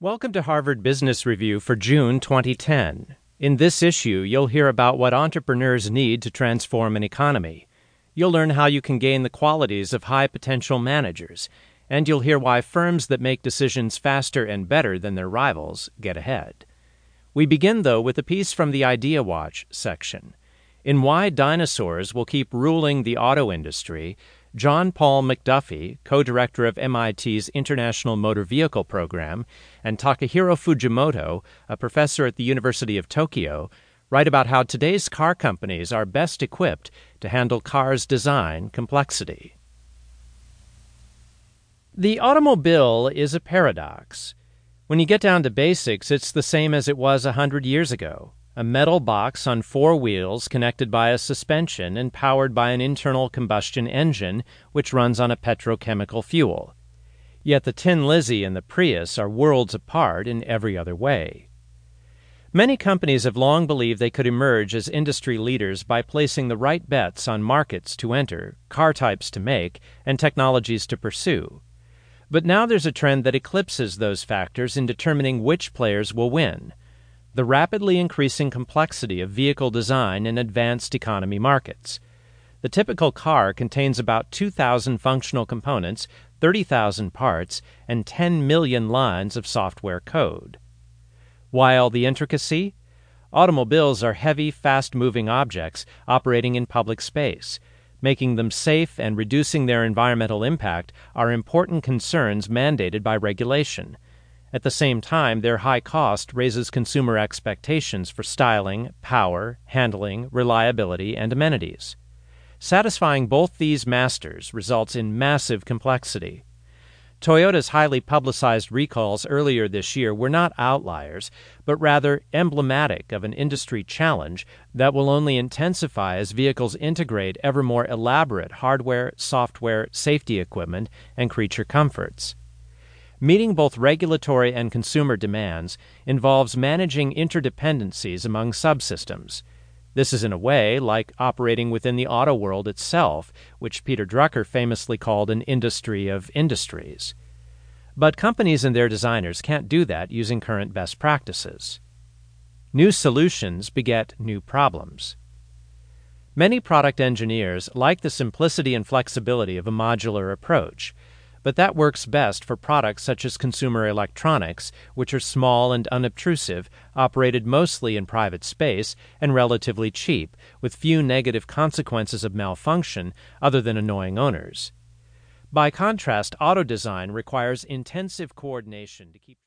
Welcome to Harvard Business Review for June 2010. In this issue, you'll hear about what entrepreneurs need to transform an economy. You'll learn how you can gain the qualities of high potential managers, and you'll hear why firms that make decisions faster and better than their rivals get ahead. We begin, though, with a piece from the Idea Watch section. In Why Dinosaurs Will Keep Ruling the Auto Industry, John Paul MacDuffie, co director of MIT's International Motor Vehicle Program, and Takahiro Fujimoto, a professor at the University of Tokyo, write about how today's car companies are best equipped to handle cars' design complexity. The automobile is a paradox. When you get down to basics, it's the same as it was a hundred years ago a metal box on four wheels connected by a suspension and powered by an internal combustion engine which runs on a petrochemical fuel. Yet the Tin Lizzie and the Prius are worlds apart in every other way. Many companies have long believed they could emerge as industry leaders by placing the right bets on markets to enter, car types to make, and technologies to pursue. But now there's a trend that eclipses those factors in determining which players will win the rapidly increasing complexity of vehicle design in advanced economy markets. The typical car contains about 2,000 functional components, 30,000 parts, and 10 million lines of software code. While the intricacy? Automobiles are heavy, fast moving objects operating in public space. Making them safe and reducing their environmental impact are important concerns mandated by regulation. At the same time, their high cost raises consumer expectations for styling, power, handling, reliability, and amenities. Satisfying both these masters results in massive complexity. Toyota's highly publicized recalls earlier this year were not outliers, but rather emblematic of an industry challenge that will only intensify as vehicles integrate ever more elaborate hardware, software, safety equipment, and creature comforts. Meeting both regulatory and consumer demands involves managing interdependencies among subsystems. This is in a way like operating within the auto world itself, which Peter Drucker famously called an industry of industries. But companies and their designers can't do that using current best practices. New solutions beget new problems. Many product engineers like the simplicity and flexibility of a modular approach but that works best for products such as consumer electronics, which are small and unobtrusive, operated mostly in private space, and relatively cheap, with few negative consequences of malfunction other than annoying owners. By contrast, auto design requires intensive coordination to keep